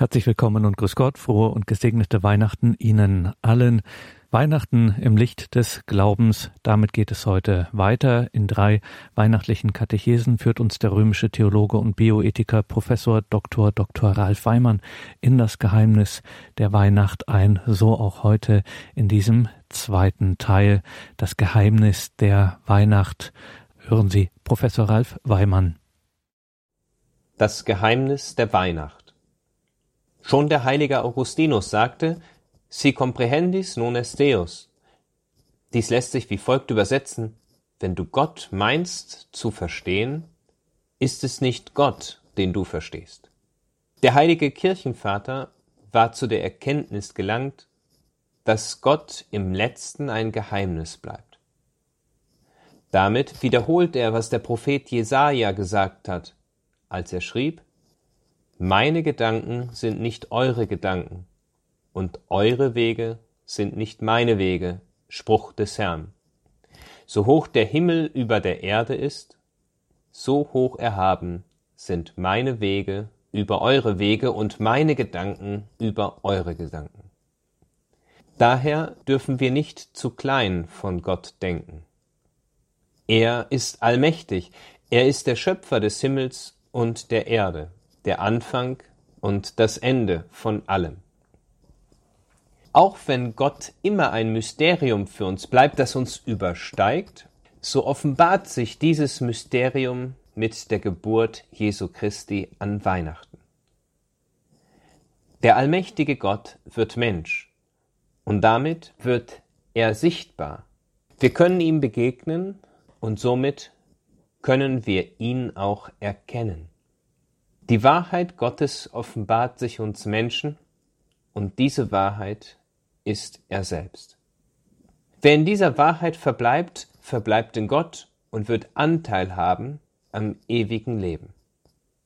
Herzlich willkommen und grüß Gott, frohe und gesegnete Weihnachten Ihnen allen. Weihnachten im Licht des Glaubens, damit geht es heute weiter. In drei weihnachtlichen Katechesen führt uns der römische Theologe und Bioethiker Professor Dr. Dr. Ralf Weimann in das Geheimnis der Weihnacht ein, so auch heute in diesem zweiten Teil, das Geheimnis der Weihnacht. Hören Sie Professor Ralf Weimann. Das Geheimnis der Weihnacht. Schon der heilige Augustinus sagte, Si comprehendis non est Deus. Dies lässt sich wie folgt übersetzen: Wenn du Gott meinst zu verstehen, ist es nicht Gott, den du verstehst. Der heilige Kirchenvater war zu der Erkenntnis gelangt, dass Gott im letzten ein Geheimnis bleibt. Damit wiederholt er, was der Prophet Jesaja gesagt hat, als er schrieb: Meine Gedanken sind nicht eure Gedanken, und eure Wege sind nicht meine Wege, Spruch des Herrn. So hoch der Himmel über der Erde ist, so hoch erhaben sind meine Wege über eure Wege und meine Gedanken über eure Gedanken. Daher dürfen wir nicht zu klein von Gott denken. Er ist allmächtig, er ist der Schöpfer des Himmels und der Erde, der Anfang und das Ende von allem. Auch wenn Gott immer ein Mysterium für uns bleibt, das uns übersteigt, so offenbart sich dieses Mysterium mit der Geburt Jesu Christi an Weihnachten. Der allmächtige Gott wird Mensch und damit wird er sichtbar. Wir können ihm begegnen und somit können wir ihn auch erkennen. Die Wahrheit Gottes offenbart sich uns Menschen und diese Wahrheit ist er selbst. Wer in dieser Wahrheit verbleibt, verbleibt in Gott und wird Anteil haben am ewigen Leben.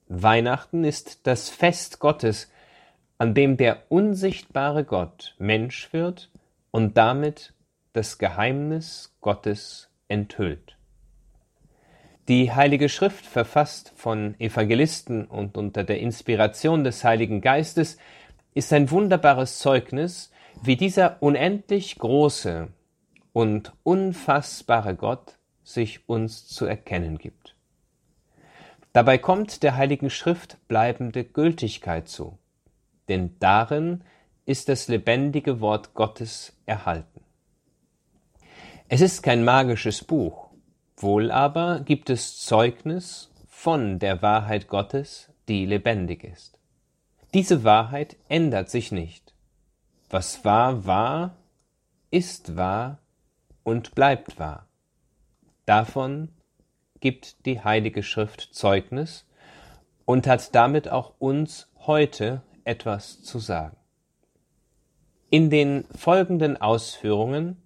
Weihnachten ist das Fest Gottes, an dem der unsichtbare Gott Mensch wird und damit das Geheimnis Gottes enthüllt. Die Heilige Schrift, verfasst von Evangelisten und unter der Inspiration des Heiligen Geistes, ist ein wunderbares Zeugnis wie dieser unendlich große und unfassbare Gott sich uns zu erkennen gibt. Dabei kommt der Heiligen Schrift bleibende Gültigkeit zu, denn darin ist das lebendige Wort Gottes erhalten. Es ist kein magisches Buch, wohl aber gibt es Zeugnis von der Wahrheit Gottes, die lebendig ist. Diese Wahrheit ändert sich nicht. Was war, war, ist wahr und bleibt wahr. Davon gibt die Heilige Schrift Zeugnis und hat damit auch uns heute etwas zu sagen. In den folgenden Ausführungen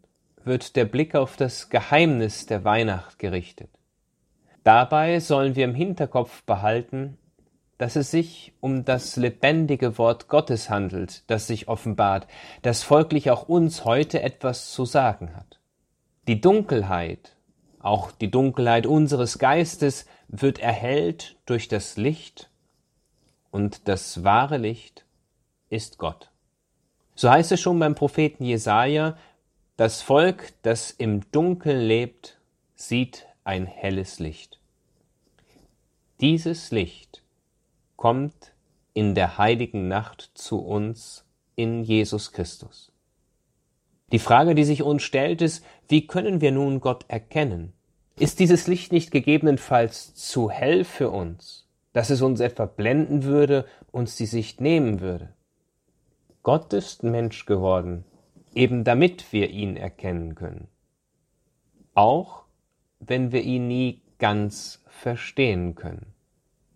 wird der Blick auf das Geheimnis der Weihnacht gerichtet. Dabei sollen wir im Hinterkopf behalten, dass es sich um das lebendige Wort Gottes handelt, das sich offenbart, das folglich auch uns heute etwas zu sagen hat. Die Dunkelheit, auch die Dunkelheit unseres Geistes, wird erhellt durch das Licht, und das wahre Licht ist Gott. So heißt es schon beim Propheten Jesaja, das Volk, das im Dunkeln lebt, sieht ein helles Licht. Dieses Licht kommt in der heiligen Nacht zu uns in Jesus Christus. Die Frage, die sich uns stellt, ist, wie können wir nun Gott erkennen? Ist dieses Licht nicht gegebenenfalls zu hell für uns, dass es uns etwa blenden würde, uns die Sicht nehmen würde? Gott ist Mensch geworden, eben damit wir ihn erkennen können. Auch wenn wir ihn nie ganz verstehen können.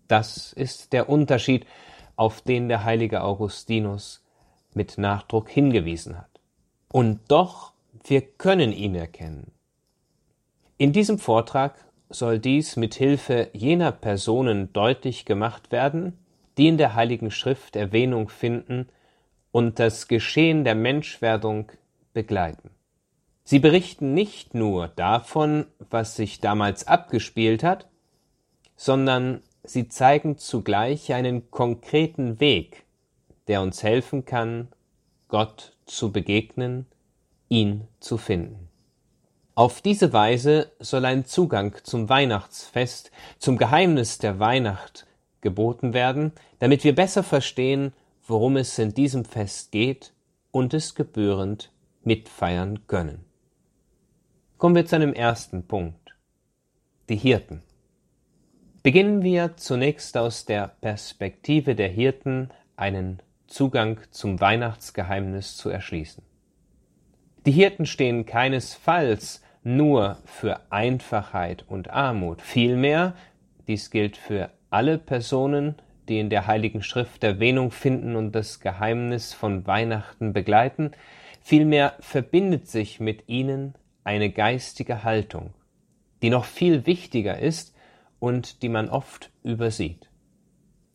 Das ist der Unterschied, auf den der heilige Augustinus mit Nachdruck hingewiesen hat. Und doch, wir können ihn erkennen. In diesem Vortrag soll dies mit Hilfe jener Personen deutlich gemacht werden, die in der Heiligen Schrift Erwähnung finden und das Geschehen der Menschwerdung begleiten. Sie berichten nicht nur davon, was sich damals abgespielt hat, sondern Sie zeigen zugleich einen konkreten Weg, der uns helfen kann, Gott zu begegnen, ihn zu finden. Auf diese Weise soll ein Zugang zum Weihnachtsfest, zum Geheimnis der Weihnacht geboten werden, damit wir besser verstehen, worum es in diesem Fest geht und es gebührend mitfeiern können. Kommen wir zu einem ersten Punkt. Die Hirten. Beginnen wir zunächst aus der Perspektive der Hirten einen Zugang zum Weihnachtsgeheimnis zu erschließen. Die Hirten stehen keinesfalls nur für Einfachheit und Armut, vielmehr, dies gilt für alle Personen, die in der Heiligen Schrift Erwähnung finden und das Geheimnis von Weihnachten begleiten, vielmehr verbindet sich mit ihnen eine geistige Haltung, die noch viel wichtiger ist und die man oft übersieht.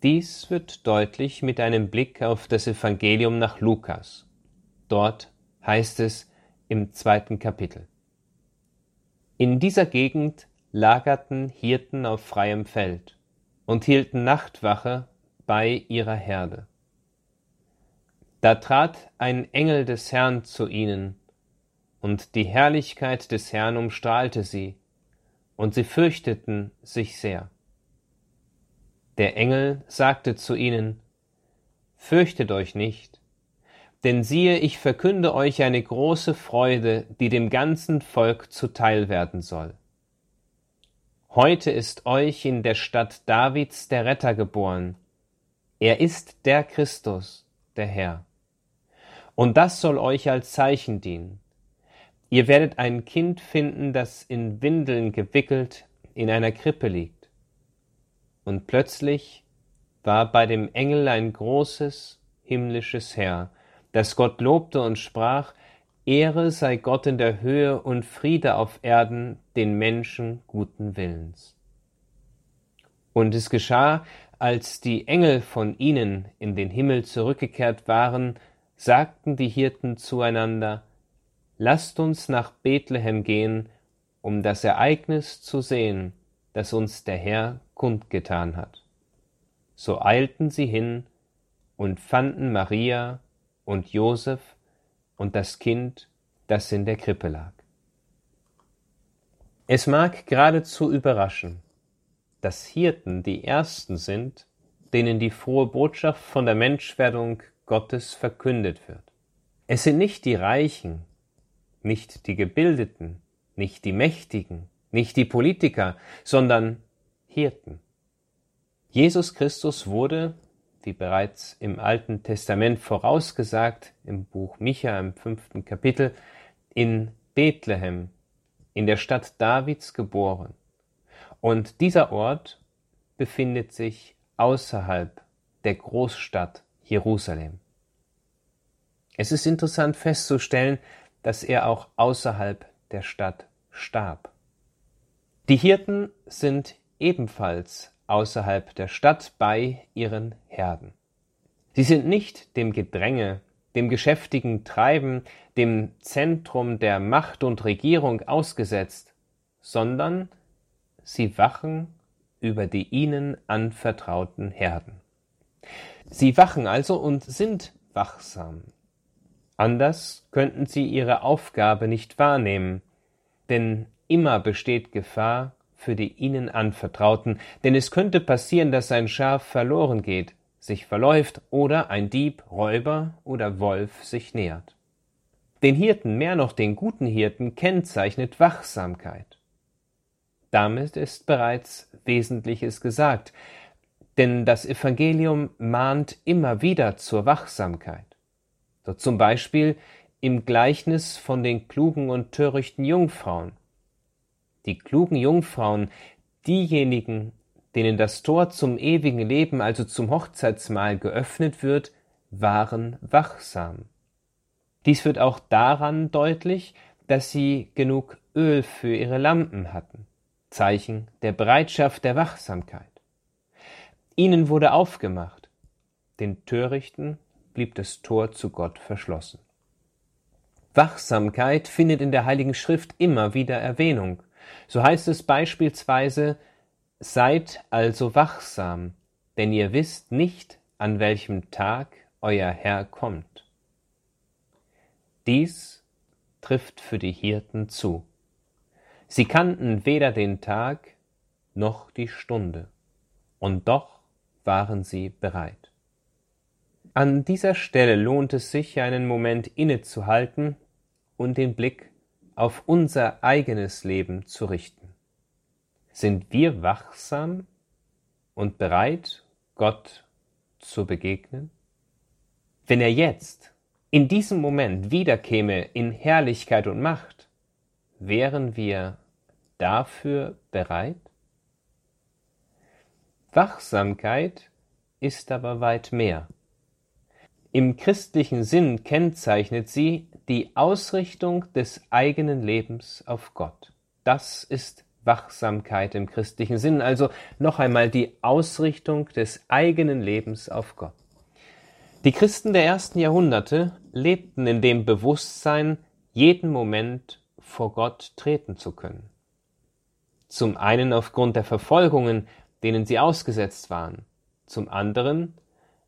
Dies wird deutlich mit einem Blick auf das Evangelium nach Lukas. Dort heißt es im zweiten Kapitel. In dieser Gegend lagerten Hirten auf freiem Feld und hielten Nachtwache bei ihrer Herde. Da trat ein Engel des Herrn zu ihnen, und die Herrlichkeit des Herrn umstrahlte sie, und sie fürchteten sich sehr. Der Engel sagte zu ihnen, Fürchtet euch nicht, denn siehe, ich verkünde euch eine große Freude, die dem ganzen Volk zuteil werden soll. Heute ist euch in der Stadt Davids der Retter geboren. Er ist der Christus, der Herr. Und das soll euch als Zeichen dienen. Ihr werdet ein Kind finden, das in Windeln gewickelt in einer Krippe liegt und plötzlich war bei dem Engel ein großes himmlisches Heer, das Gott lobte und sprach, Ehre sei Gott in der Höhe und Friede auf Erden den Menschen guten Willens. Und es geschah, als die Engel von ihnen in den Himmel zurückgekehrt waren, sagten die Hirten zueinander, Lasst uns nach Bethlehem gehen, um das Ereignis zu sehen, das uns der Herr kundgetan hat. So eilten sie hin und fanden Maria und Josef und das Kind, das in der Krippe lag. Es mag geradezu überraschen, dass Hirten die Ersten sind, denen die frohe Botschaft von der Menschwerdung Gottes verkündet wird. Es sind nicht die Reichen, nicht die Gebildeten, nicht die Mächtigen, nicht die Politiker, sondern Hirten. Jesus Christus wurde, wie bereits im Alten Testament vorausgesagt, im Buch Micha im fünften Kapitel, in Bethlehem, in der Stadt Davids geboren. Und dieser Ort befindet sich außerhalb der Großstadt Jerusalem. Es ist interessant festzustellen, dass er auch außerhalb der Stadt starb. Die Hirten sind ebenfalls außerhalb der Stadt bei ihren Herden. Sie sind nicht dem Gedränge, dem geschäftigen Treiben, dem Zentrum der Macht und Regierung ausgesetzt, sondern sie wachen über die ihnen anvertrauten Herden. Sie wachen also und sind wachsam. Anders könnten sie ihre Aufgabe nicht wahrnehmen, denn immer besteht Gefahr, für die ihnen anvertrauten, denn es könnte passieren, dass ein Schaf verloren geht, sich verläuft oder ein Dieb, Räuber oder Wolf sich nähert. Den Hirten, mehr noch den guten Hirten, kennzeichnet Wachsamkeit. Damit ist bereits Wesentliches gesagt, denn das Evangelium mahnt immer wieder zur Wachsamkeit. So zum Beispiel im Gleichnis von den klugen und törichten Jungfrauen, die klugen Jungfrauen, diejenigen, denen das Tor zum ewigen Leben, also zum Hochzeitsmahl geöffnet wird, waren wachsam. Dies wird auch daran deutlich, dass sie genug Öl für ihre Lampen hatten, Zeichen der Bereitschaft der Wachsamkeit. Ihnen wurde aufgemacht, den Törichten blieb das Tor zu Gott verschlossen. Wachsamkeit findet in der Heiligen Schrift immer wieder Erwähnung. So heißt es beispielsweise Seid also wachsam, denn ihr wisst nicht, an welchem Tag euer Herr kommt. Dies trifft für die Hirten zu. Sie kannten weder den Tag noch die Stunde, und doch waren sie bereit. An dieser Stelle lohnt es sich, einen Moment innezuhalten und den Blick auf unser eigenes Leben zu richten. Sind wir wachsam und bereit, Gott zu begegnen? Wenn er jetzt, in diesem Moment wiederkäme in Herrlichkeit und Macht, wären wir dafür bereit? Wachsamkeit ist aber weit mehr. Im christlichen Sinn kennzeichnet sie die Ausrichtung des eigenen Lebens auf Gott. Das ist Wachsamkeit im christlichen Sinn, also noch einmal die Ausrichtung des eigenen Lebens auf Gott. Die Christen der ersten Jahrhunderte lebten in dem Bewusstsein, jeden Moment vor Gott treten zu können. Zum einen aufgrund der Verfolgungen, denen sie ausgesetzt waren, zum anderen,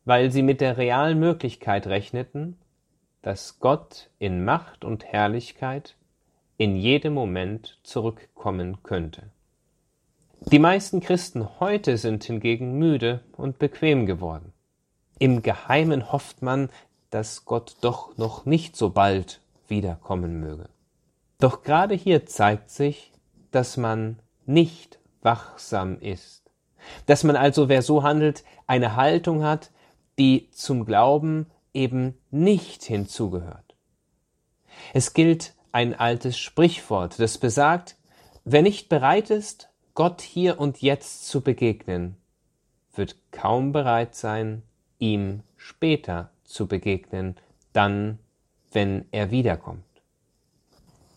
weil sie mit der realen Möglichkeit rechneten, dass Gott in Macht und Herrlichkeit in jedem Moment zurückkommen könnte. Die meisten Christen heute sind hingegen müde und bequem geworden. Im Geheimen hofft man, dass Gott doch noch nicht so bald wiederkommen möge. Doch gerade hier zeigt sich, dass man nicht wachsam ist, dass man also, wer so handelt, eine Haltung hat, die zum Glauben eben nicht hinzugehört. Es gilt ein altes Sprichwort, das besagt, wer nicht bereit ist, Gott hier und jetzt zu begegnen, wird kaum bereit sein, ihm später zu begegnen, dann, wenn er wiederkommt.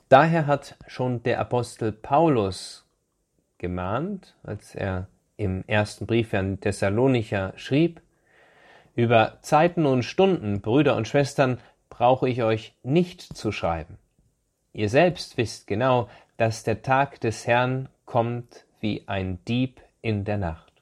Daher hat schon der Apostel Paulus gemahnt, als er im ersten Brief an Thessalonicher schrieb, über Zeiten und Stunden, Brüder und Schwestern, brauche ich euch nicht zu schreiben. Ihr selbst wisst genau, dass der Tag des Herrn kommt wie ein Dieb in der Nacht.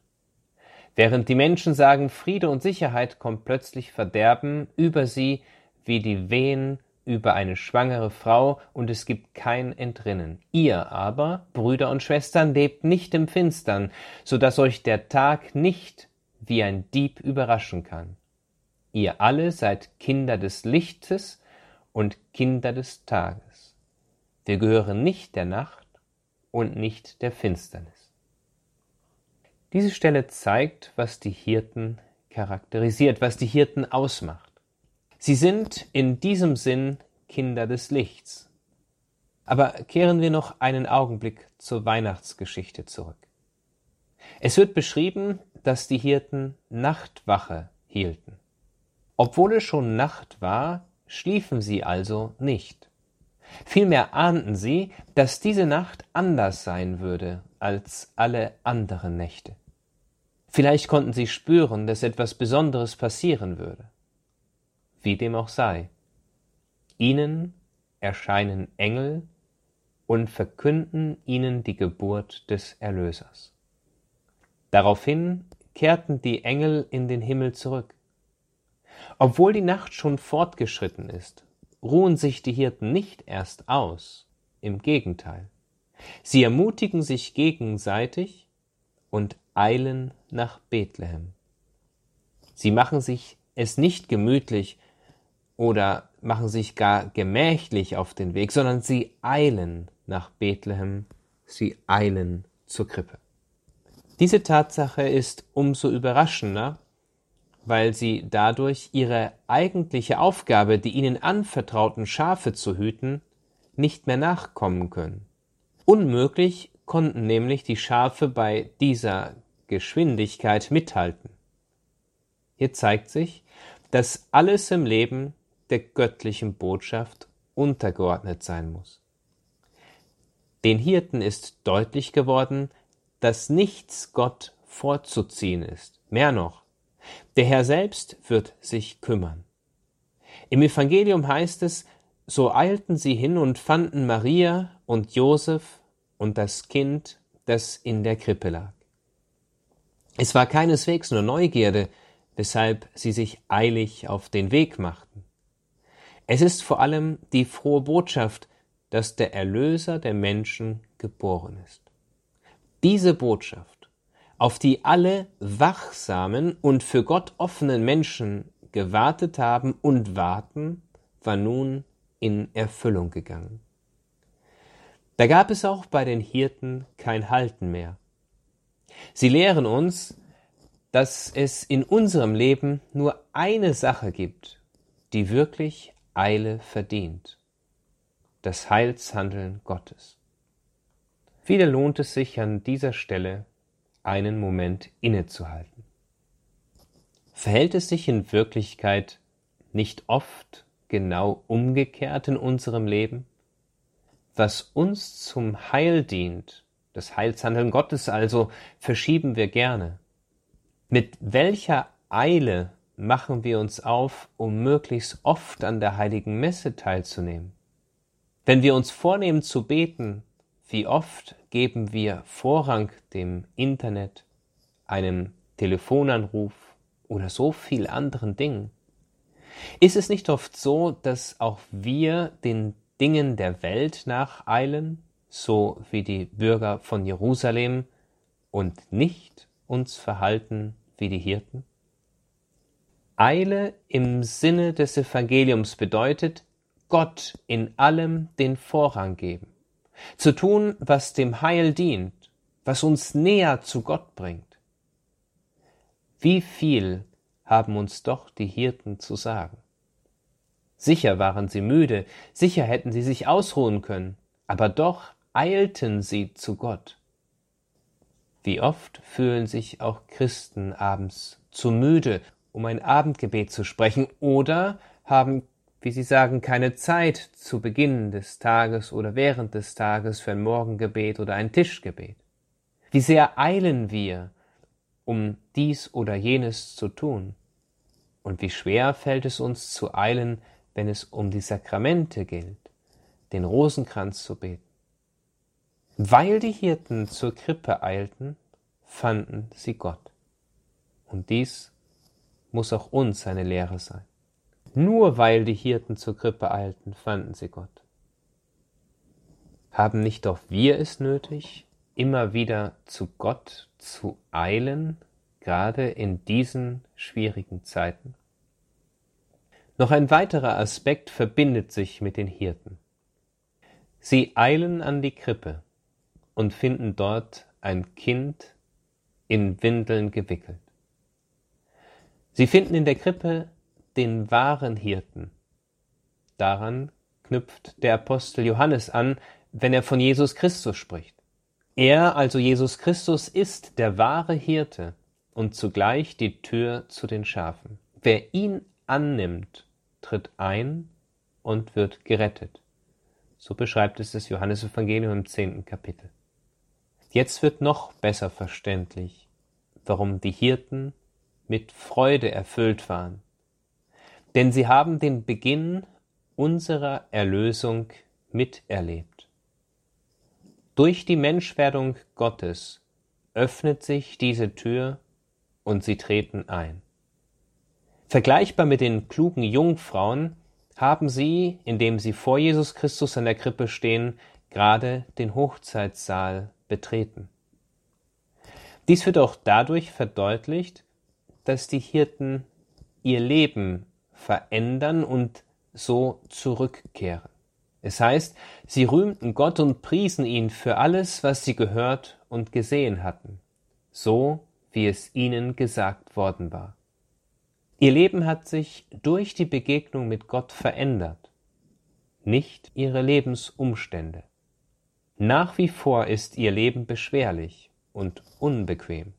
Während die Menschen sagen, Friede und Sicherheit, kommt plötzlich Verderben über sie wie die Wehen über eine schwangere Frau, und es gibt kein Entrinnen. Ihr aber, Brüder und Schwestern, lebt nicht im Finstern, so dass euch der Tag nicht wie ein Dieb überraschen kann. Ihr alle seid Kinder des Lichtes und Kinder des Tages. Wir gehören nicht der Nacht und nicht der Finsternis. Diese Stelle zeigt, was die Hirten charakterisiert, was die Hirten ausmacht. Sie sind in diesem Sinn Kinder des Lichts. Aber kehren wir noch einen Augenblick zur Weihnachtsgeschichte zurück. Es wird beschrieben, dass die Hirten Nachtwache hielten. Obwohl es schon Nacht war, schliefen sie also nicht. Vielmehr ahnten sie, dass diese Nacht anders sein würde als alle anderen Nächte. Vielleicht konnten sie spüren, dass etwas Besonderes passieren würde. Wie dem auch sei. Ihnen erscheinen Engel und verkünden ihnen die Geburt des Erlösers. Daraufhin kehrten die Engel in den Himmel zurück. Obwohl die Nacht schon fortgeschritten ist, ruhen sich die Hirten nicht erst aus, im Gegenteil. Sie ermutigen sich gegenseitig und eilen nach Bethlehem. Sie machen sich es nicht gemütlich oder machen sich gar gemächlich auf den Weg, sondern sie eilen nach Bethlehem, sie eilen zur Krippe. Diese Tatsache ist umso überraschender, weil sie dadurch ihre eigentliche Aufgabe, die ihnen anvertrauten Schafe zu hüten, nicht mehr nachkommen können. Unmöglich konnten nämlich die Schafe bei dieser Geschwindigkeit mithalten. Hier zeigt sich, dass alles im Leben der göttlichen Botschaft untergeordnet sein muss. Den Hirten ist deutlich geworden, dass nichts Gott vorzuziehen ist. Mehr noch, der Herr selbst wird sich kümmern. Im Evangelium heißt es, so eilten sie hin und fanden Maria und Josef und das Kind, das in der Krippe lag. Es war keineswegs nur Neugierde, weshalb sie sich eilig auf den Weg machten. Es ist vor allem die frohe Botschaft, dass der Erlöser der Menschen geboren ist. Diese Botschaft, auf die alle wachsamen und für Gott offenen Menschen gewartet haben und warten, war nun in Erfüllung gegangen. Da gab es auch bei den Hirten kein Halten mehr. Sie lehren uns, dass es in unserem Leben nur eine Sache gibt, die wirklich Eile verdient. Das Heilshandeln Gottes. Wieder lohnt es sich an dieser Stelle, einen Moment innezuhalten. Verhält es sich in Wirklichkeit nicht oft genau umgekehrt in unserem Leben? Was uns zum Heil dient, das Heilshandeln Gottes also, verschieben wir gerne. Mit welcher Eile machen wir uns auf, um möglichst oft an der heiligen Messe teilzunehmen? Wenn wir uns vornehmen zu beten, wie oft geben wir Vorrang dem Internet, einem Telefonanruf oder so viel anderen Dingen? Ist es nicht oft so, dass auch wir den Dingen der Welt nacheilen, so wie die Bürger von Jerusalem, und nicht uns verhalten wie die Hirten? Eile im Sinne des Evangeliums bedeutet, Gott in allem den Vorrang geben, zu tun, was dem Heil dient, was uns näher zu Gott bringt. Wie viel haben uns doch die Hirten zu sagen. Sicher waren sie müde, sicher hätten sie sich ausruhen können, aber doch eilten sie zu Gott. Wie oft fühlen sich auch Christen abends zu müde, um ein Abendgebet zu sprechen, oder haben, wie sie sagen, keine Zeit zu Beginn des Tages oder während des Tages für ein Morgengebet oder ein Tischgebet. Wie sehr eilen wir, um dies oder jenes zu tun? Und wie schwer fällt es uns zu eilen, wenn es um die Sakramente gilt, den Rosenkranz zu beten? Weil die Hirten zur Krippe eilten, fanden sie Gott. Und dies muss auch uns eine Lehre sein. Nur weil die Hirten zur Krippe eilten, fanden sie Gott. Haben nicht auch wir es nötig, immer wieder zu Gott zu eilen, gerade in diesen schwierigen Zeiten? Noch ein weiterer Aspekt verbindet sich mit den Hirten. Sie eilen an die Krippe und finden dort ein Kind in Windeln gewickelt. Sie finden in der Krippe den wahren Hirten. Daran knüpft der Apostel Johannes an, wenn er von Jesus Christus spricht. Er, also Jesus Christus, ist der wahre Hirte und zugleich die Tür zu den Schafen. Wer ihn annimmt, tritt ein und wird gerettet. So beschreibt es das Johannesevangelium im zehnten Kapitel. Jetzt wird noch besser verständlich, warum die Hirten mit Freude erfüllt waren. Denn sie haben den Beginn unserer Erlösung miterlebt. Durch die Menschwerdung Gottes öffnet sich diese Tür und sie treten ein. Vergleichbar mit den klugen Jungfrauen haben sie, indem sie vor Jesus Christus an der Krippe stehen, gerade den Hochzeitssaal betreten. Dies wird auch dadurch verdeutlicht, dass die Hirten ihr Leben verändern und so zurückkehren. Es heißt, sie rühmten Gott und priesen ihn für alles, was sie gehört und gesehen hatten, so wie es ihnen gesagt worden war. Ihr Leben hat sich durch die Begegnung mit Gott verändert, nicht ihre Lebensumstände. Nach wie vor ist ihr Leben beschwerlich und unbequem.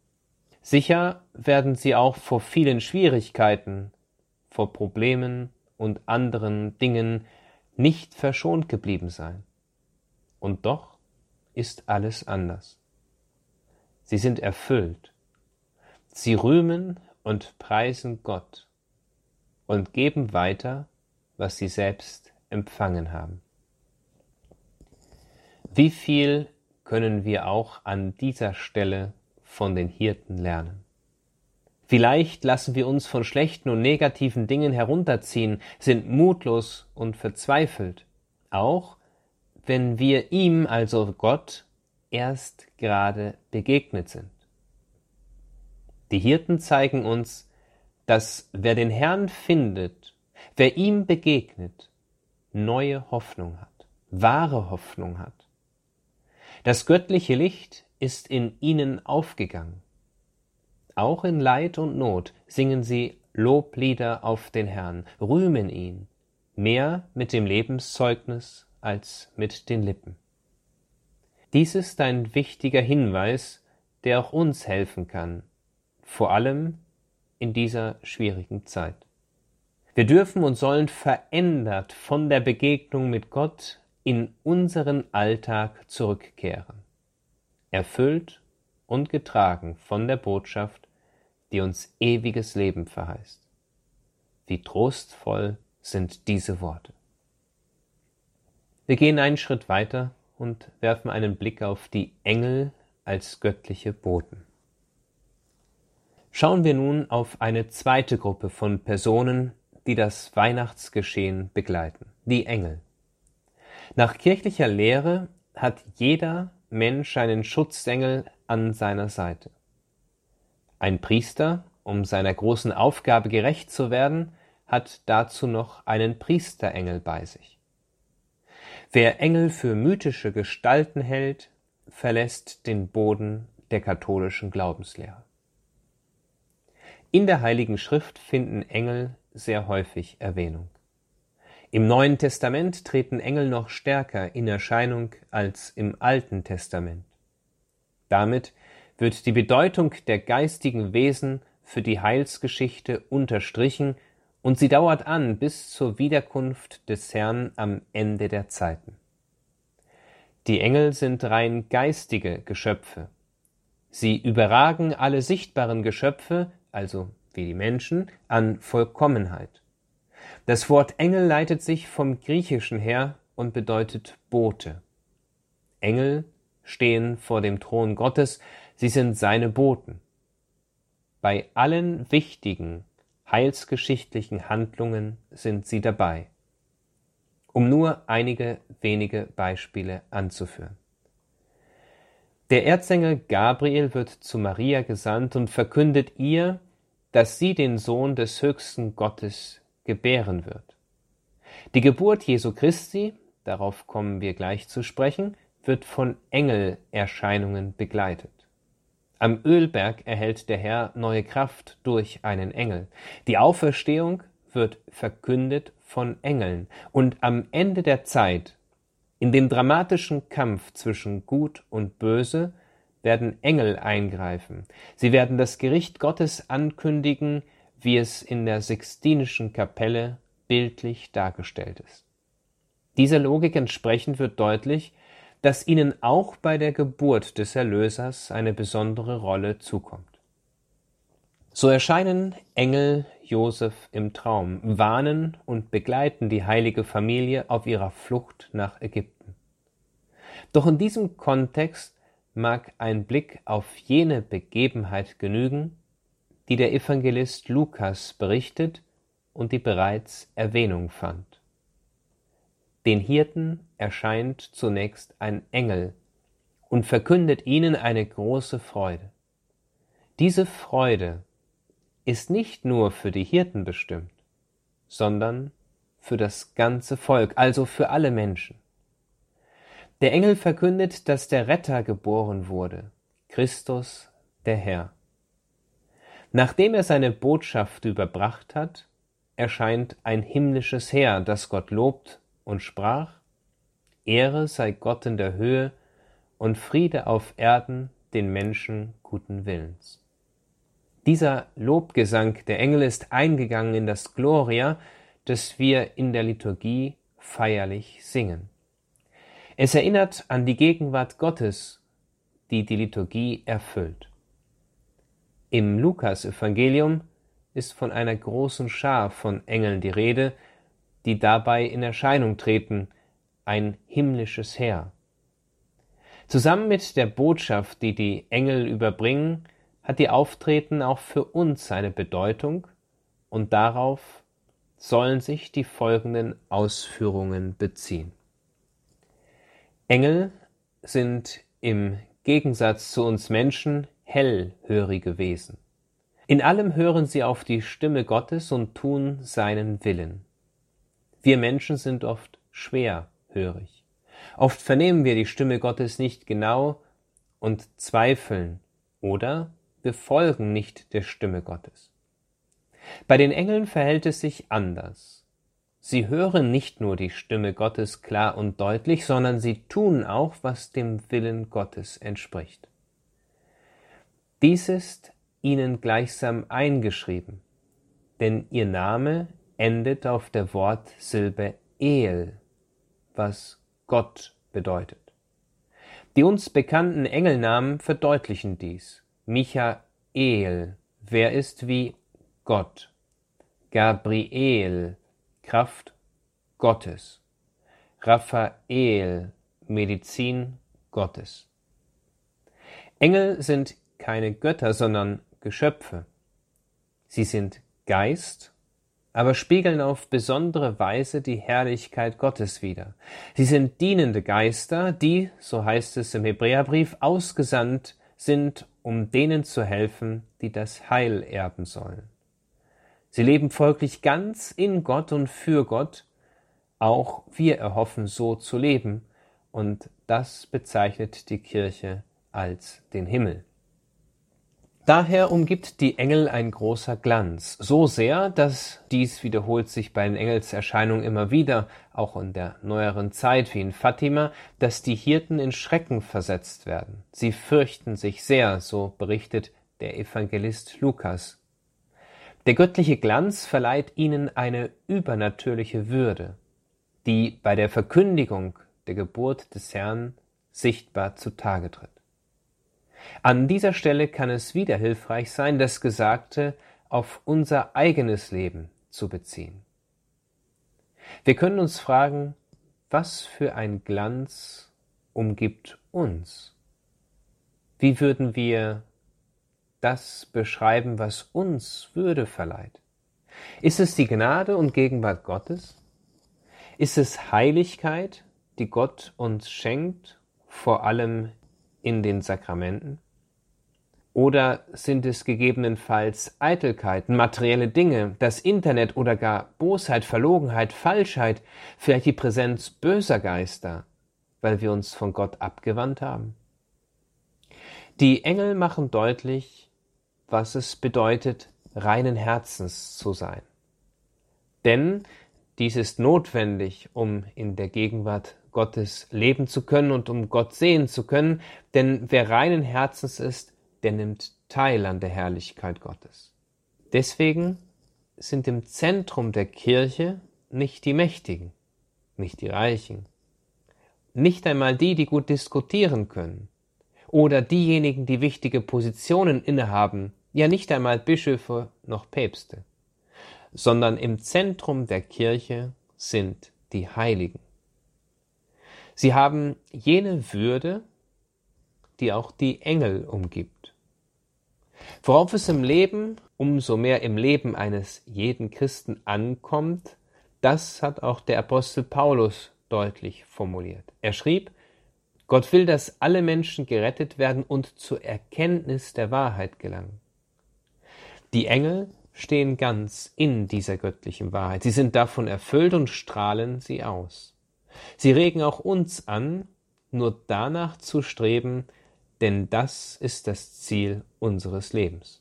Sicher werden sie auch vor vielen Schwierigkeiten, vor Problemen und anderen Dingen nicht verschont geblieben sein. Und doch ist alles anders. Sie sind erfüllt. Sie rühmen und preisen Gott und geben weiter, was sie selbst empfangen haben. Wie viel können wir auch an dieser Stelle von den Hirten lernen? Vielleicht lassen wir uns von schlechten und negativen Dingen herunterziehen, sind mutlos und verzweifelt, auch wenn wir ihm, also Gott, erst gerade begegnet sind. Die Hirten zeigen uns, dass wer den Herrn findet, wer ihm begegnet, neue Hoffnung hat, wahre Hoffnung hat. Das göttliche Licht ist in ihnen aufgegangen. Auch in Leid und Not singen sie Loblieder auf den Herrn, rühmen ihn, mehr mit dem Lebenszeugnis als mit den Lippen. Dies ist ein wichtiger Hinweis, der auch uns helfen kann, vor allem in dieser schwierigen Zeit. Wir dürfen und sollen verändert von der Begegnung mit Gott in unseren Alltag zurückkehren, erfüllt und getragen von der Botschaft, die uns ewiges Leben verheißt. Wie trostvoll sind diese Worte. Wir gehen einen Schritt weiter und werfen einen Blick auf die Engel als göttliche Boten. Schauen wir nun auf eine zweite Gruppe von Personen, die das Weihnachtsgeschehen begleiten, die Engel. Nach kirchlicher Lehre hat jeder Mensch einen Schutzengel an seiner Seite. Ein Priester, um seiner großen Aufgabe gerecht zu werden, hat dazu noch einen Priesterengel bei sich. Wer Engel für mythische Gestalten hält, verlässt den Boden der katholischen Glaubenslehre. In der Heiligen Schrift finden Engel sehr häufig Erwähnung. Im Neuen Testament treten Engel noch stärker in Erscheinung als im Alten Testament. Damit wird die Bedeutung der geistigen Wesen für die Heilsgeschichte unterstrichen und sie dauert an bis zur Wiederkunft des Herrn am Ende der Zeiten. Die Engel sind rein geistige Geschöpfe. Sie überragen alle sichtbaren Geschöpfe, also wie die Menschen, an Vollkommenheit. Das Wort Engel leitet sich vom Griechischen her und bedeutet Bote. Engel stehen vor dem Thron Gottes, sie sind seine Boten. Bei allen wichtigen heilsgeschichtlichen Handlungen sind sie dabei. Um nur einige wenige Beispiele anzuführen. Der Erzengel Gabriel wird zu Maria gesandt und verkündet ihr, dass sie den Sohn des höchsten Gottes gebären wird. Die Geburt Jesu Christi, darauf kommen wir gleich zu sprechen, wird von Engelerscheinungen begleitet. Am Ölberg erhält der Herr neue Kraft durch einen Engel. Die Auferstehung wird verkündet von Engeln. Und am Ende der Zeit, in dem dramatischen Kampf zwischen Gut und Böse, werden Engel eingreifen. Sie werden das Gericht Gottes ankündigen, wie es in der Sixtinischen Kapelle bildlich dargestellt ist. Dieser Logik entsprechend wird deutlich, dass ihnen auch bei der Geburt des Erlösers eine besondere Rolle zukommt. So erscheinen Engel Josef im Traum, warnen und begleiten die heilige Familie auf ihrer Flucht nach Ägypten. Doch in diesem Kontext mag ein Blick auf jene Begebenheit genügen, die der Evangelist Lukas berichtet und die bereits Erwähnung fand. Den Hirten erscheint zunächst ein Engel und verkündet ihnen eine große Freude. Diese Freude ist nicht nur für die Hirten bestimmt, sondern für das ganze Volk, also für alle Menschen. Der Engel verkündet, dass der Retter geboren wurde, Christus der Herr. Nachdem er seine Botschaft überbracht hat, erscheint ein himmlisches Heer, das Gott lobt und sprach, Ehre sei Gott in der Höhe und Friede auf Erden den Menschen guten Willens. Dieser Lobgesang der Engel ist eingegangen in das Gloria, das wir in der Liturgie feierlich singen. Es erinnert an die Gegenwart Gottes, die die Liturgie erfüllt. Im Lukas-Evangelium ist von einer großen Schar von Engeln die Rede, die dabei in Erscheinung treten, ein himmlisches Heer. Zusammen mit der Botschaft, die die Engel überbringen, hat die Auftreten auch für uns eine Bedeutung und darauf sollen sich die folgenden Ausführungen beziehen. Engel sind im Gegensatz zu uns Menschen hellhörige Wesen. In allem hören sie auf die Stimme Gottes und tun seinen Willen. Wir Menschen sind oft schwerhörig. Oft vernehmen wir die Stimme Gottes nicht genau und zweifeln oder wir folgen nicht der Stimme Gottes. Bei den Engeln verhält es sich anders. Sie hören nicht nur die Stimme Gottes klar und deutlich, sondern sie tun auch, was dem Willen Gottes entspricht. Dies ist ihnen gleichsam eingeschrieben, denn ihr Name endet auf der Wortsilbe El, was Gott bedeutet. Die uns bekannten Engelnamen verdeutlichen dies. Michael, wer ist wie Gott. Gabriel, Kraft Gottes. Raphael, Medizin Gottes. Engel sind keine Götter, sondern Geschöpfe. Sie sind Geist, aber spiegeln auf besondere Weise die Herrlichkeit Gottes wider. Sie sind dienende Geister, die, so heißt es im Hebräerbrief, ausgesandt sind, um denen zu helfen, die das Heil erben sollen. Sie leben folglich ganz in Gott und für Gott. Auch wir erhoffen so zu leben, und das bezeichnet die Kirche als den Himmel. Daher umgibt die Engel ein großer Glanz, so sehr, dass dies wiederholt sich bei den Engelserscheinungen immer wieder, auch in der neueren Zeit wie in Fatima, dass die Hirten in Schrecken versetzt werden. Sie fürchten sich sehr, so berichtet der Evangelist Lukas der göttliche Glanz verleiht ihnen eine übernatürliche Würde, die bei der Verkündigung der Geburt des Herrn sichtbar zutage tritt. An dieser Stelle kann es wieder hilfreich sein, das Gesagte auf unser eigenes Leben zu beziehen. Wir können uns fragen, was für ein Glanz umgibt uns? Wie würden wir das beschreiben, was uns Würde verleiht? Ist es die Gnade und Gegenwart Gottes? Ist es Heiligkeit, die Gott uns schenkt, vor allem in den Sakramenten? Oder sind es gegebenenfalls Eitelkeiten, materielle Dinge, das Internet oder gar Bosheit, Verlogenheit, Falschheit, vielleicht die Präsenz böser Geister, weil wir uns von Gott abgewandt haben? Die Engel machen deutlich, was es bedeutet, reinen Herzens zu sein. Denn dies ist notwendig, um in der Gegenwart Gottes leben zu können und um Gott sehen zu können, denn wer reinen Herzens ist, der nimmt teil an der Herrlichkeit Gottes. Deswegen sind im Zentrum der Kirche nicht die Mächtigen, nicht die Reichen, nicht einmal die, die gut diskutieren können, oder diejenigen, die wichtige Positionen innehaben, ja nicht einmal Bischöfe noch Päpste, sondern im Zentrum der Kirche sind die Heiligen. Sie haben jene Würde, die auch die Engel umgibt. Worauf es im Leben, umso mehr im Leben eines jeden Christen ankommt, das hat auch der Apostel Paulus deutlich formuliert. Er schrieb, Gott will, dass alle Menschen gerettet werden und zur Erkenntnis der Wahrheit gelangen. Die Engel stehen ganz in dieser göttlichen Wahrheit. Sie sind davon erfüllt und strahlen sie aus. Sie regen auch uns an, nur danach zu streben, denn das ist das Ziel unseres Lebens.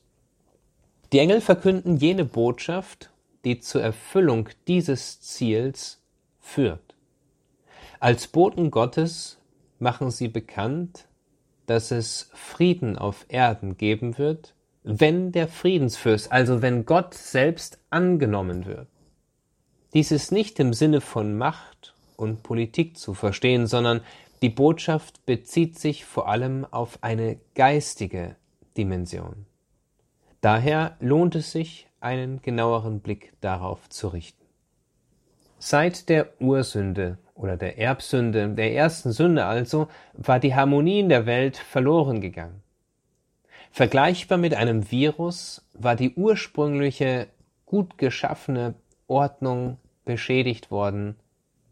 Die Engel verkünden jene Botschaft, die zur Erfüllung dieses Ziels führt. Als Boten Gottes machen sie bekannt, dass es Frieden auf Erden geben wird, wenn der Friedensfürst, also wenn Gott selbst angenommen wird. Dies ist nicht im Sinne von Macht und Politik zu verstehen, sondern die Botschaft bezieht sich vor allem auf eine geistige Dimension. Daher lohnt es sich, einen genaueren Blick darauf zu richten. Seit der Ursünde oder der Erbsünde, der ersten Sünde also, war die Harmonie in der Welt verloren gegangen. Vergleichbar mit einem Virus war die ursprüngliche gut geschaffene Ordnung beschädigt worden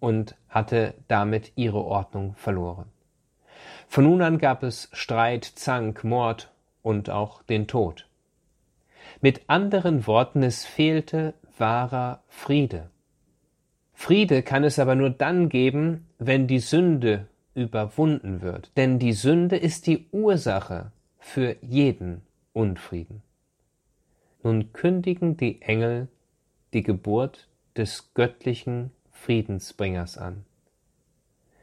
und hatte damit ihre Ordnung verloren. Von nun an gab es Streit, Zank, Mord und auch den Tod. Mit anderen Worten, es fehlte wahrer Friede. Friede kann es aber nur dann geben, wenn die Sünde überwunden wird, denn die Sünde ist die Ursache für jeden Unfrieden. Nun kündigen die Engel die Geburt des göttlichen Friedensbringers an.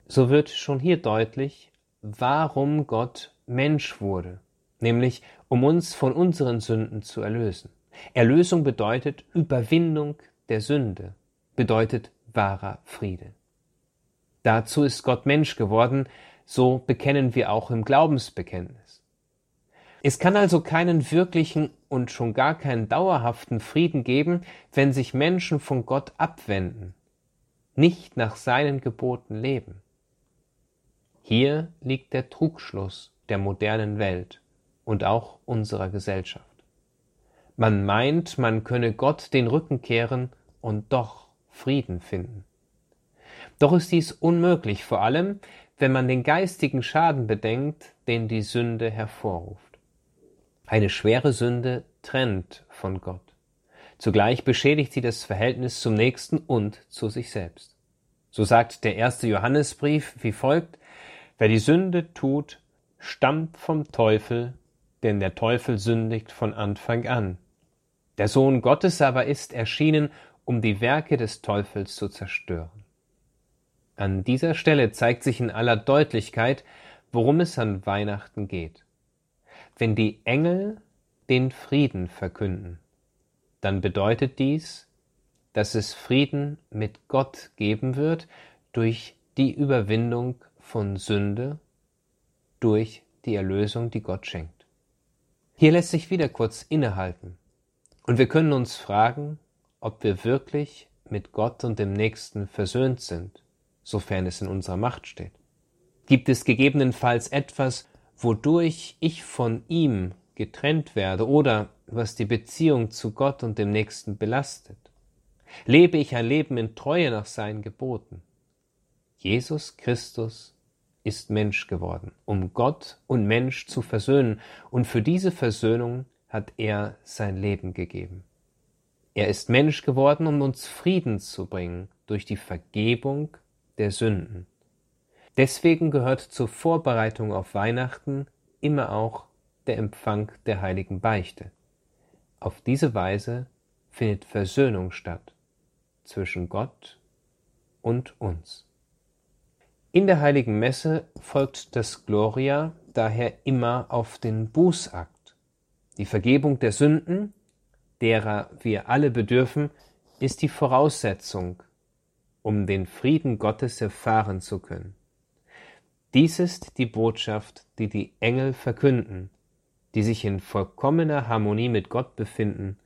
So wird schon hier deutlich, warum Gott Mensch wurde, nämlich um uns von unseren Sünden zu erlösen. Erlösung bedeutet Überwindung der Sünde, bedeutet wahrer Friede. Dazu ist Gott Mensch geworden, so bekennen wir auch im Glaubensbekenntnis. Es kann also keinen wirklichen und schon gar keinen dauerhaften Frieden geben, wenn sich Menschen von Gott abwenden, nicht nach seinen Geboten leben. Hier liegt der Trugschluss der modernen Welt und auch unserer Gesellschaft. Man meint, man könne Gott den Rücken kehren und doch Frieden finden. Doch ist dies unmöglich, vor allem wenn man den geistigen Schaden bedenkt, den die Sünde hervorruft. Eine schwere Sünde trennt von Gott. Zugleich beschädigt sie das Verhältnis zum Nächsten und zu sich selbst. So sagt der erste Johannesbrief wie folgt, wer die Sünde tut, stammt vom Teufel, denn der Teufel sündigt von Anfang an. Der Sohn Gottes aber ist erschienen, um die Werke des Teufels zu zerstören. An dieser Stelle zeigt sich in aller Deutlichkeit, worum es an Weihnachten geht. Wenn die Engel den Frieden verkünden, dann bedeutet dies, dass es Frieden mit Gott geben wird durch die Überwindung von Sünde, durch die Erlösung, die Gott schenkt. Hier lässt sich wieder kurz innehalten und wir können uns fragen, ob wir wirklich mit Gott und dem Nächsten versöhnt sind sofern es in unserer Macht steht? Gibt es gegebenenfalls etwas, wodurch ich von ihm getrennt werde oder was die Beziehung zu Gott und dem Nächsten belastet? Lebe ich ein Leben in Treue nach seinen Geboten? Jesus Christus ist Mensch geworden, um Gott und Mensch zu versöhnen, und für diese Versöhnung hat er sein Leben gegeben. Er ist Mensch geworden, um uns Frieden zu bringen durch die Vergebung der Sünden. Deswegen gehört zur Vorbereitung auf Weihnachten immer auch der Empfang der heiligen Beichte. Auf diese Weise findet Versöhnung statt zwischen Gott und uns. In der heiligen Messe folgt das Gloria daher immer auf den Bußakt. Die Vergebung der Sünden, derer wir alle bedürfen, ist die Voraussetzung um den Frieden Gottes erfahren zu können. Dies ist die Botschaft, die die Engel verkünden, die sich in vollkommener Harmonie mit Gott befinden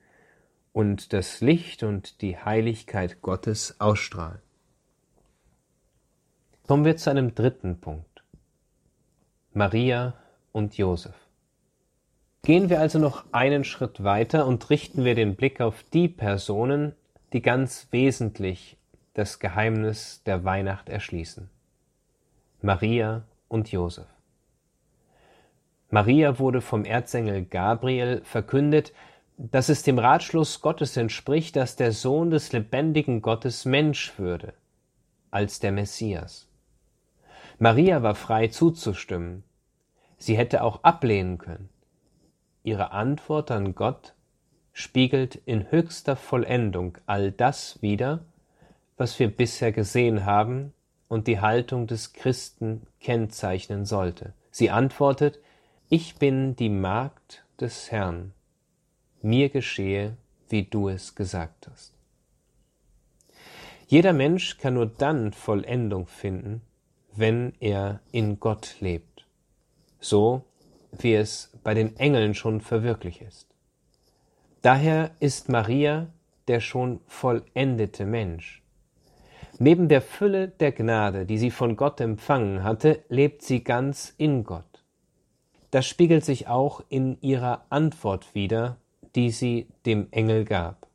und das Licht und die Heiligkeit Gottes ausstrahlen. Kommen wir zu einem dritten Punkt. Maria und Josef. Gehen wir also noch einen Schritt weiter und richten wir den Blick auf die Personen, die ganz wesentlich das Geheimnis der Weihnacht erschließen. Maria und Josef. Maria wurde vom Erzengel Gabriel verkündet, dass es dem Ratschluss Gottes entspricht, dass der Sohn des lebendigen Gottes Mensch würde, als der Messias. Maria war frei zuzustimmen. Sie hätte auch ablehnen können. Ihre Antwort an Gott spiegelt in höchster Vollendung all das wider, was wir bisher gesehen haben und die Haltung des Christen kennzeichnen sollte. Sie antwortet, ich bin die Magd des Herrn, mir geschehe, wie du es gesagt hast. Jeder Mensch kann nur dann Vollendung finden, wenn er in Gott lebt, so wie es bei den Engeln schon verwirklicht ist. Daher ist Maria der schon vollendete Mensch, Neben der Fülle der Gnade, die sie von Gott empfangen hatte, lebt sie ganz in Gott. Das spiegelt sich auch in ihrer Antwort wider, die sie dem Engel gab.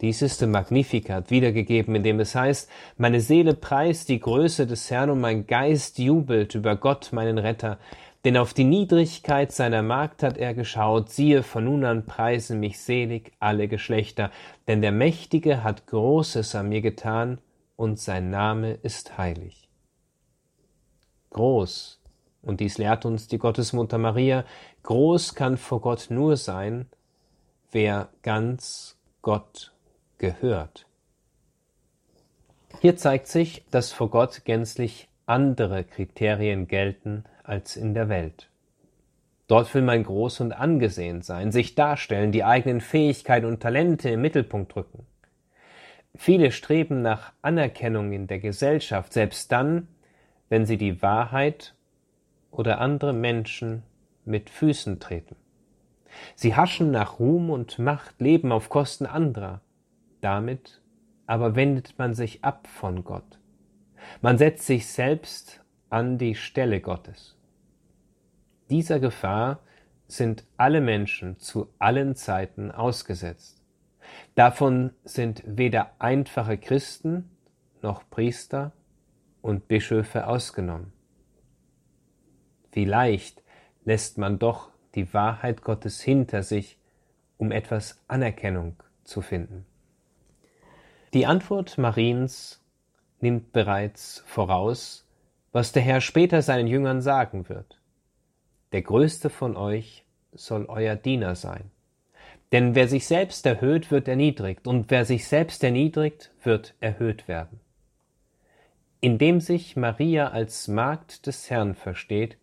Dies ist im Magnificat wiedergegeben, indem es heißt, meine Seele preist die Größe des Herrn und mein Geist jubelt über Gott, meinen Retter, denn auf die Niedrigkeit seiner Magd hat er geschaut, siehe, von nun an preisen mich selig alle Geschlechter, denn der Mächtige hat Großes an mir getan, und sein Name ist heilig. Groß, und dies lehrt uns die Gottesmutter Maria, groß kann vor Gott nur sein, wer ganz Gott gehört. Hier zeigt sich, dass vor Gott gänzlich andere Kriterien gelten als in der Welt. Dort will man groß und angesehen sein, sich darstellen, die eigenen Fähigkeiten und Talente im Mittelpunkt drücken. Viele streben nach Anerkennung in der Gesellschaft, selbst dann, wenn sie die Wahrheit oder andere Menschen mit Füßen treten. Sie haschen nach Ruhm und Macht, leben auf Kosten anderer. Damit aber wendet man sich ab von Gott. Man setzt sich selbst an die Stelle Gottes. Dieser Gefahr sind alle Menschen zu allen Zeiten ausgesetzt. Davon sind weder einfache Christen noch Priester und Bischöfe ausgenommen. Vielleicht lässt man doch die Wahrheit Gottes hinter sich, um etwas Anerkennung zu finden. Die Antwort Mariens nimmt bereits voraus, was der Herr später seinen Jüngern sagen wird. Der Größte von euch soll euer Diener sein. Denn wer sich selbst erhöht, wird erniedrigt, und wer sich selbst erniedrigt, wird erhöht werden. Indem sich Maria als Magd des Herrn versteht,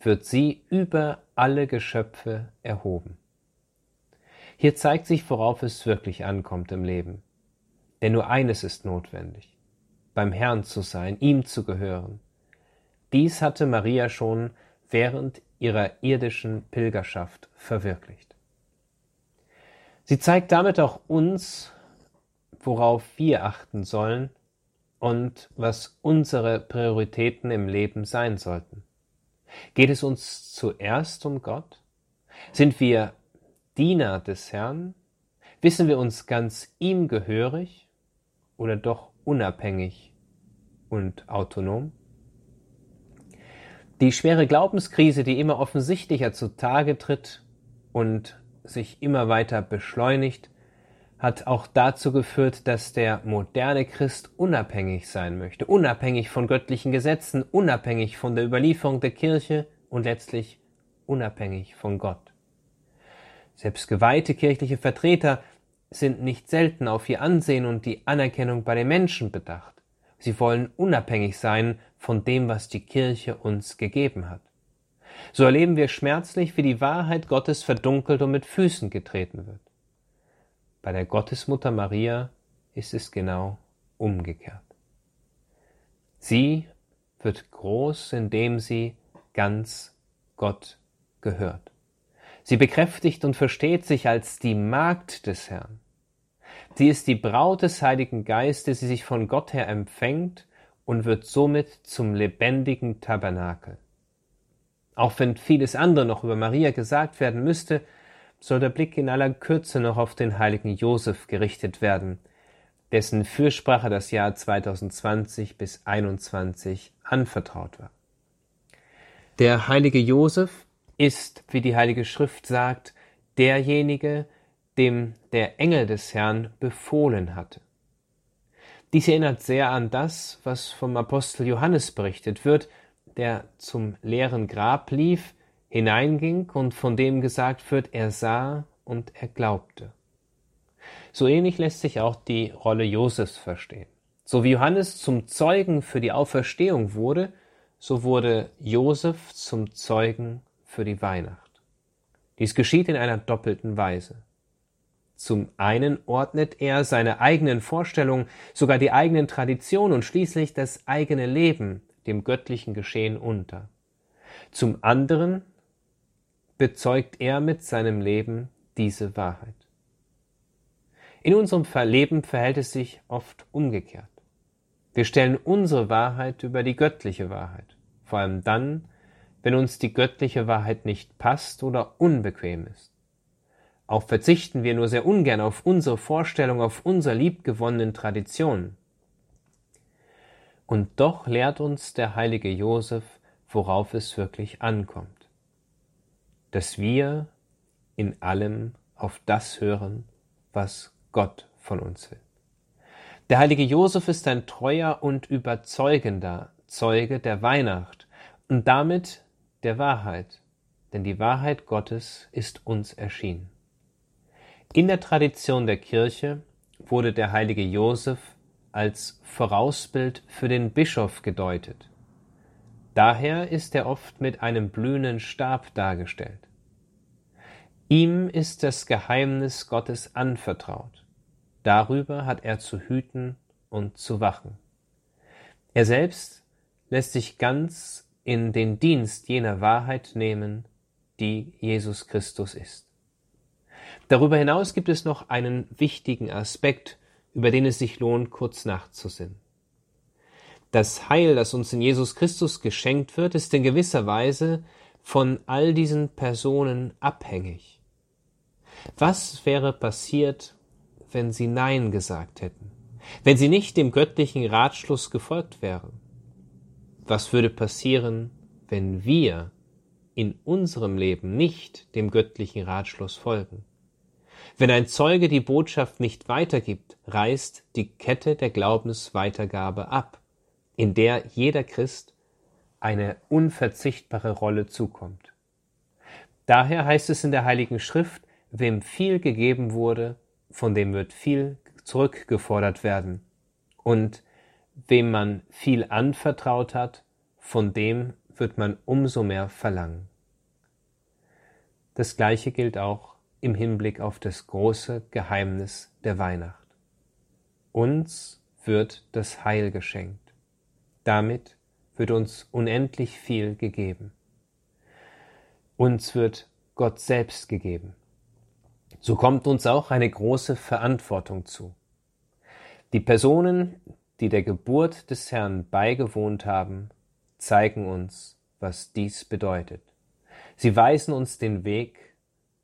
wird sie über alle Geschöpfe erhoben. Hier zeigt sich, worauf es wirklich ankommt im Leben. Denn nur eines ist notwendig, beim Herrn zu sein, ihm zu gehören. Dies hatte Maria schon während ihrer irdischen Pilgerschaft verwirklicht. Sie zeigt damit auch uns, worauf wir achten sollen und was unsere Prioritäten im Leben sein sollten. Geht es uns zuerst um Gott? Sind wir Diener des Herrn? Wissen wir uns ganz ihm gehörig oder doch unabhängig und autonom? Die schwere Glaubenskrise, die immer offensichtlicher zutage tritt und sich immer weiter beschleunigt, hat auch dazu geführt, dass der moderne Christ unabhängig sein möchte, unabhängig von göttlichen Gesetzen, unabhängig von der Überlieferung der Kirche und letztlich unabhängig von Gott. Selbst geweihte kirchliche Vertreter sind nicht selten auf ihr Ansehen und die Anerkennung bei den Menschen bedacht. Sie wollen unabhängig sein von dem, was die Kirche uns gegeben hat. So erleben wir schmerzlich, wie die Wahrheit Gottes verdunkelt und mit Füßen getreten wird. Bei der Gottesmutter Maria ist es genau umgekehrt. Sie wird groß, indem sie ganz Gott gehört. Sie bekräftigt und versteht sich als die Magd des Herrn. Sie ist die Braut des Heiligen Geistes, die sich von Gott her empfängt und wird somit zum lebendigen Tabernakel. Auch wenn vieles andere noch über Maria gesagt werden müsste, soll der Blick in aller Kürze noch auf den heiligen Josef gerichtet werden, dessen Fürsprache das Jahr 2020 bis 2021 anvertraut war. Der heilige Josef ist, wie die Heilige Schrift sagt, derjenige, dem der Engel des Herrn befohlen hatte. Dies erinnert sehr an das, was vom Apostel Johannes berichtet wird, der zum leeren Grab lief, hineinging und von dem gesagt wird, er sah und er glaubte. So ähnlich lässt sich auch die Rolle Josefs verstehen. So wie Johannes zum Zeugen für die Auferstehung wurde, so wurde Josef zum Zeugen für die Weihnacht. Dies geschieht in einer doppelten Weise. Zum einen ordnet er seine eigenen Vorstellungen, sogar die eigenen Traditionen und schließlich das eigene Leben dem göttlichen Geschehen unter. Zum anderen bezeugt er mit seinem Leben diese Wahrheit. In unserem Leben verhält es sich oft umgekehrt. Wir stellen unsere Wahrheit über die göttliche Wahrheit, vor allem dann, wenn uns die göttliche Wahrheit nicht passt oder unbequem ist. Auch verzichten wir nur sehr ungern auf unsere Vorstellung, auf unsere liebgewonnenen Traditionen. Und doch lehrt uns der heilige Josef, worauf es wirklich ankommt. Dass wir in allem auf das hören, was Gott von uns will. Der heilige Josef ist ein treuer und überzeugender Zeuge der Weihnacht und damit der Wahrheit, denn die Wahrheit Gottes ist uns erschienen. In der Tradition der Kirche wurde der heilige Josef als Vorausbild für den Bischof gedeutet. Daher ist er oft mit einem blühenden Stab dargestellt. Ihm ist das Geheimnis Gottes anvertraut. Darüber hat er zu hüten und zu wachen. Er selbst lässt sich ganz in den Dienst jener Wahrheit nehmen, die Jesus Christus ist. Darüber hinaus gibt es noch einen wichtigen Aspekt, über den es sich lohnt, kurz nachzusinnen. Das Heil, das uns in Jesus Christus geschenkt wird, ist in gewisser Weise von all diesen Personen abhängig. Was wäre passiert, wenn sie Nein gesagt hätten? Wenn sie nicht dem göttlichen Ratschluss gefolgt wären? Was würde passieren, wenn wir in unserem Leben nicht dem göttlichen Ratschluss folgen? Wenn ein Zeuge die Botschaft nicht weitergibt, reißt die Kette der Glaubensweitergabe ab, in der jeder Christ eine unverzichtbare Rolle zukommt. Daher heißt es in der Heiligen Schrift, Wem viel gegeben wurde, von dem wird viel zurückgefordert werden. Und wem man viel anvertraut hat, von dem wird man umso mehr verlangen. Das Gleiche gilt auch im Hinblick auf das große Geheimnis der Weihnacht. Uns wird das Heil geschenkt. Damit wird uns unendlich viel gegeben. Uns wird Gott selbst gegeben so kommt uns auch eine große Verantwortung zu. Die Personen, die der Geburt des Herrn beigewohnt haben, zeigen uns, was dies bedeutet. Sie weisen uns den Weg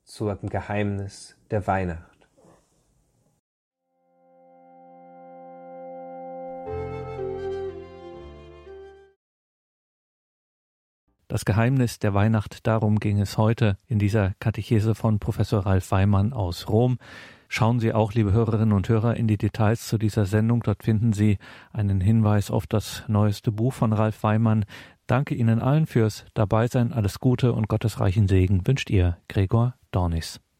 zum Geheimnis der Weihnacht. Das Geheimnis der Weihnacht, darum ging es heute in dieser Katechese von Professor Ralf Weimann aus Rom. Schauen Sie auch, liebe Hörerinnen und Hörer, in die Details zu dieser Sendung. Dort finden Sie einen Hinweis auf das neueste Buch von Ralf Weimann. Danke Ihnen allen fürs Dabeisein. Alles Gute und gottesreichen Segen wünscht Ihr Gregor Dornis.